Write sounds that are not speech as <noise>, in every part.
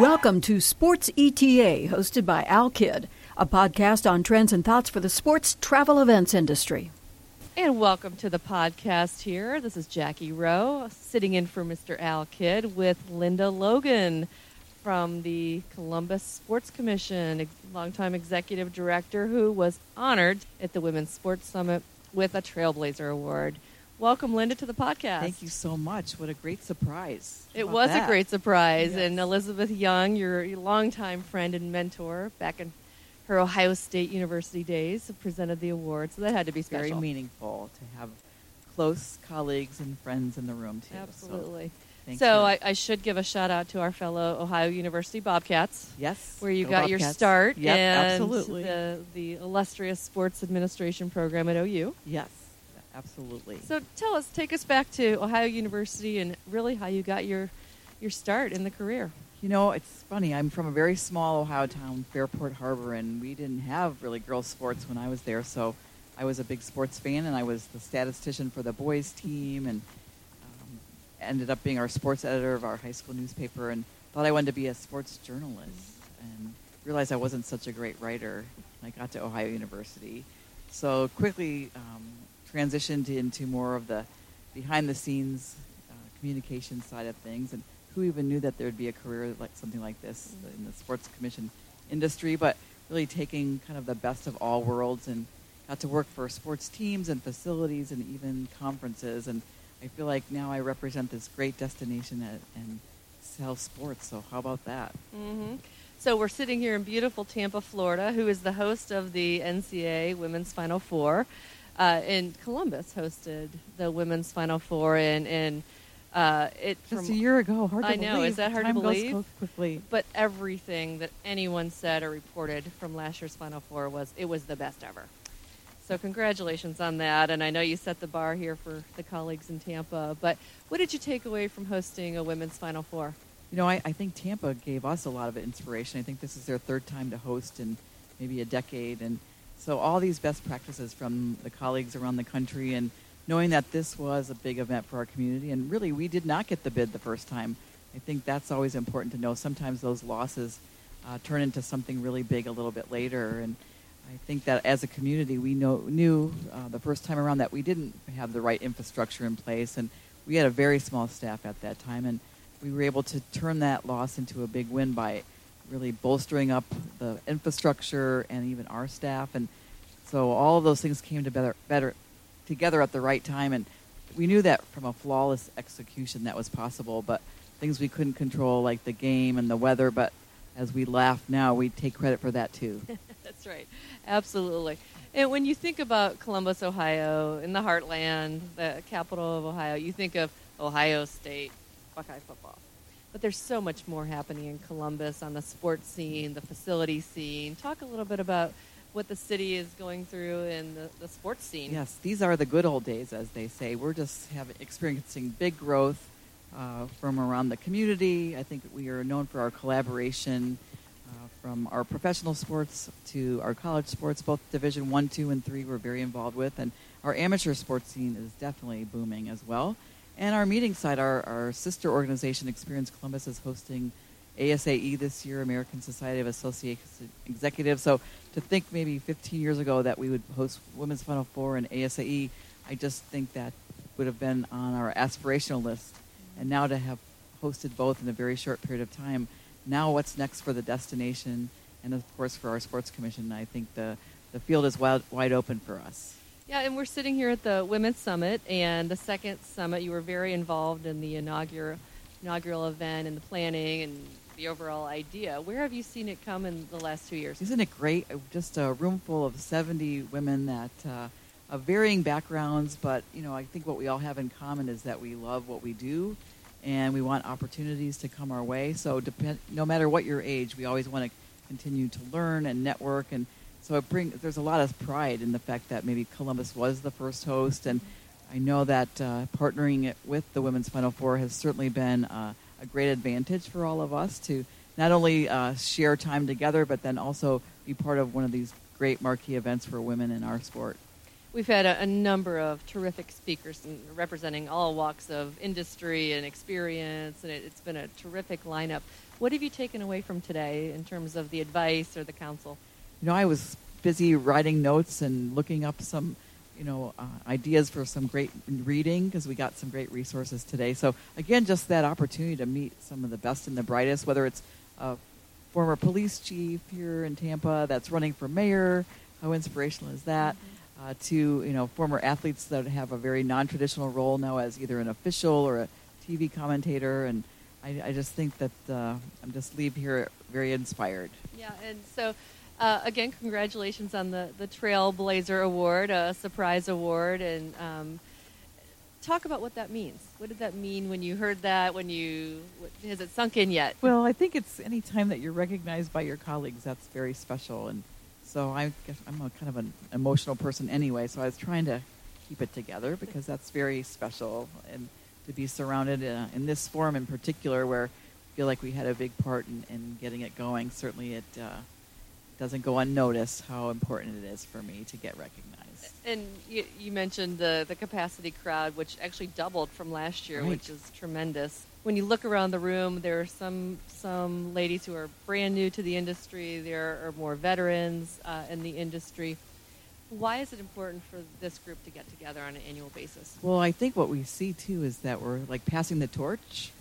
Welcome to Sports ETA, hosted by Al Kidd, a podcast on trends and thoughts for the sports travel events industry. And welcome to the podcast here. This is Jackie Rowe, sitting in for Mr. Al Kidd with Linda Logan from the Columbus Sports Commission, longtime executive director who was honored at the Women's Sports Summit with a Trailblazer Award. Welcome, Linda, to the podcast. Thank you so much. What a great surprise. It was that? a great surprise. Yes. And Elizabeth Young, your longtime friend and mentor back in her Ohio State University days, presented the award. So that had to be special. Very meaningful to have close colleagues and friends in the room, too. Absolutely. So, thank So you. I, I should give a shout out to our fellow Ohio University Bobcats. yes. where you go got your start Yep, and absolutely. the, the illustrious sports administration program at OU. yes, absolutely. So tell us, take us back to Ohio University and really how you got your your start in the career. You know, it's funny. I'm from a very small Ohio town, Fairport Harbor, and we didn't have really girls' sports when I was there. So I was a big sports fan, and I was the statistician for the boys' team, and um, ended up being our sports editor of our high school newspaper, and thought I wanted to be a sports journalist, and realized I wasn't such a great writer I got to Ohio University. So quickly um, transitioned into more of the behind-the-scenes uh, communication side of things, and who even knew that there would be a career like something like this in the sports commission industry, but really taking kind of the best of all worlds and got to work for sports teams and facilities and even conferences. And I feel like now I represent this great destination at, and sell sports. So how about that? Mm-hmm. So we're sitting here in beautiful Tampa, Florida, who is the host of the NCAA Women's Final Four. Uh, and Columbus hosted the Women's Final Four, and, and uh, it Just from a year ago, hard to I know, believe. is that hard to Time believe? Goes quickly. But everything that anyone said or reported from last year's Final Four was it was the best ever. So congratulations on that, and I know you set the bar here for the colleagues in Tampa. But what did you take away from hosting a women's Final Four? You know, I, I think Tampa gave us a lot of inspiration. I think this is their third time to host in maybe a decade. And so all these best practices from the colleagues around the country and knowing that this was a big event for our community. And really, we did not get the bid the first time. I think that's always important to know. Sometimes those losses uh, turn into something really big a little bit later. And I think that as a community, we know, knew uh, the first time around that we didn't have the right infrastructure in place. And we had a very small staff at that time. And we were able to turn that loss into a big win by really bolstering up the infrastructure and even our staff. And so all of those things came together better together at the right time. And we knew that from a flawless execution that was possible, but things we couldn't control like the game and the weather. But as we laugh now, we take credit for that too. <laughs> That's right, absolutely. And when you think about Columbus, Ohio, in the heartland, the capital of Ohio, you think of Ohio State Buckeye football. But there's so much more happening in Columbus on the sports scene, the facility scene. Talk a little bit about what the city is going through in the, the sports scene. Yes, these are the good old days, as they say. We're just have, experiencing big growth uh, from around the community. I think we are known for our collaboration uh, from our professional sports to our college sports, both Division One, Two, and Three. We're very involved with, and our amateur sports scene is definitely booming as well. And our meeting site, our, our sister organization, Experience Columbus, is hosting ASAE this year, American Society of Associate Executives. So to think maybe 15 years ago that we would host Women's Final Four and ASAE, I just think that would have been on our aspirational list. And now to have hosted both in a very short period of time, now what's next for the destination and of course for our sports commission? I think the, the field is wide, wide open for us. Yeah, and we're sitting here at the Women's Summit, and the second summit, you were very involved in the inaugural inaugural event and the planning and the overall idea. Where have you seen it come in the last two years? Isn't it great? Just a room full of 70 women that uh, of varying backgrounds, but you know, I think what we all have in common is that we love what we do, and we want opportunities to come our way. So, depend, no matter what your age, we always want to continue to learn and network, and so it bring. There's a lot of pride in the fact that maybe Columbus was the first host, and I know that uh, partnering it with the Women's Final Four has certainly been uh, a great advantage for all of us to not only uh, share time together, but then also be part of one of these great marquee events for women in our sport. We've had a, a number of terrific speakers representing all walks of industry and experience, and it, it's been a terrific lineup. What have you taken away from today in terms of the advice or the counsel? You know, I was busy writing notes and looking up some, you know, uh, ideas for some great reading because we got some great resources today. So again, just that opportunity to meet some of the best and the brightest, whether it's a former police chief here in Tampa that's running for mayor. How inspirational is that? Mm-hmm. Uh, to you know, former athletes that have a very non-traditional role now as either an official or a TV commentator, and I, I just think that uh, I'm just leave here very inspired. Yeah, and so uh, again, congratulations on the, the Trailblazer Award, a surprise award, and um, talk about what that means. What did that mean when you heard that? When you what, has it sunk in yet? Well, I think it's any time that you're recognized by your colleagues that's very special, and so I I'm a kind of an emotional person anyway. So I was trying to keep it together because that's very special, and to be surrounded in, uh, in this forum in particular, where I feel like we had a big part in, in getting it going. Certainly, it. Uh, doesn't go unnoticed how important it is for me to get recognized. And you, you mentioned the, the capacity crowd, which actually doubled from last year, right. which is tremendous. When you look around the room, there are some some ladies who are brand new to the industry. There are more veterans uh, in the industry. Why is it important for this group to get together on an annual basis? Well, I think what we see too is that we're like passing the torch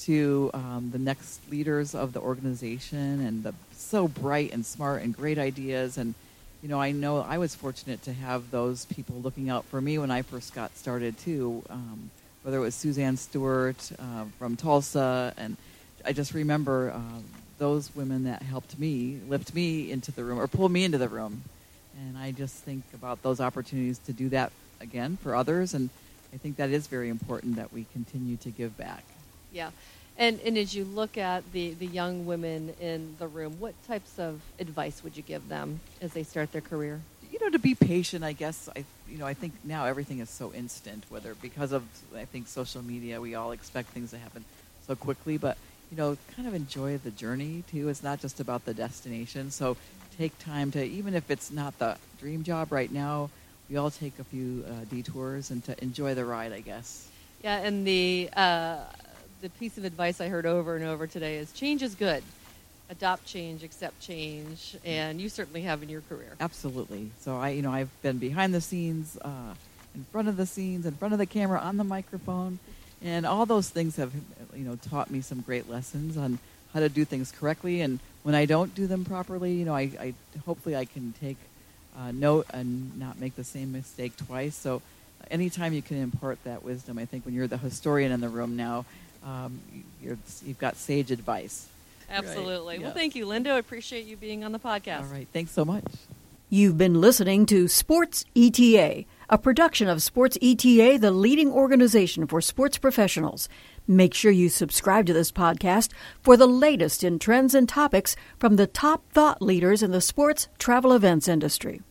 to um, the next leaders of the organization and the so bright and smart and great ideas. And you know i know i was fortunate to have those people looking out for me when i first got started too um, whether it was suzanne stewart uh, from tulsa. And i just remember um, those women that helped me lift me into the room or pull me into the room. And i just think about those opportunities to do that again for others. And i think that is very important that we continue to give back yeah. And, and as you look at the, the young women in the room, what types of advice would you give them as they start their career? You know, to be patient, I guess. I, you know, I think now everything is so instant. Whether because of, I think social media, we all expect things to happen so quickly. But you know, kind of enjoy the journey too. It's not just about the destination. So take time to, even if it's not the dream job right now, we all take a few uh, detours and to enjoy the ride, I guess. Yeah, and the uh, the piece of advice I heard over and over today is change is good. Adopt change, accept change, and you certainly have in your career. Absolutely. So I, you know, I've been behind the scenes, uh, in front of the scenes, in front of the camera, on the microphone, and all those things have, you know, taught me some great lessons on how to do things correctly. And when I don't do them properly, you know, I, I hopefully I can take uh, note and not make the same mistake twice. So anytime you can impart that wisdom, I think when you're the historian in the room now, um, you have got sage advice. Absolutely. Right. Well, thank you, Linda. I appreciate you being on the podcast. All right. Thanks so much. You've been listening to Sports ETA, a production of Sports ETA, the leading organization for sports professionals. Make sure you subscribe to this podcast for the latest in trends and topics from the top thought leaders in the sports travel events industry.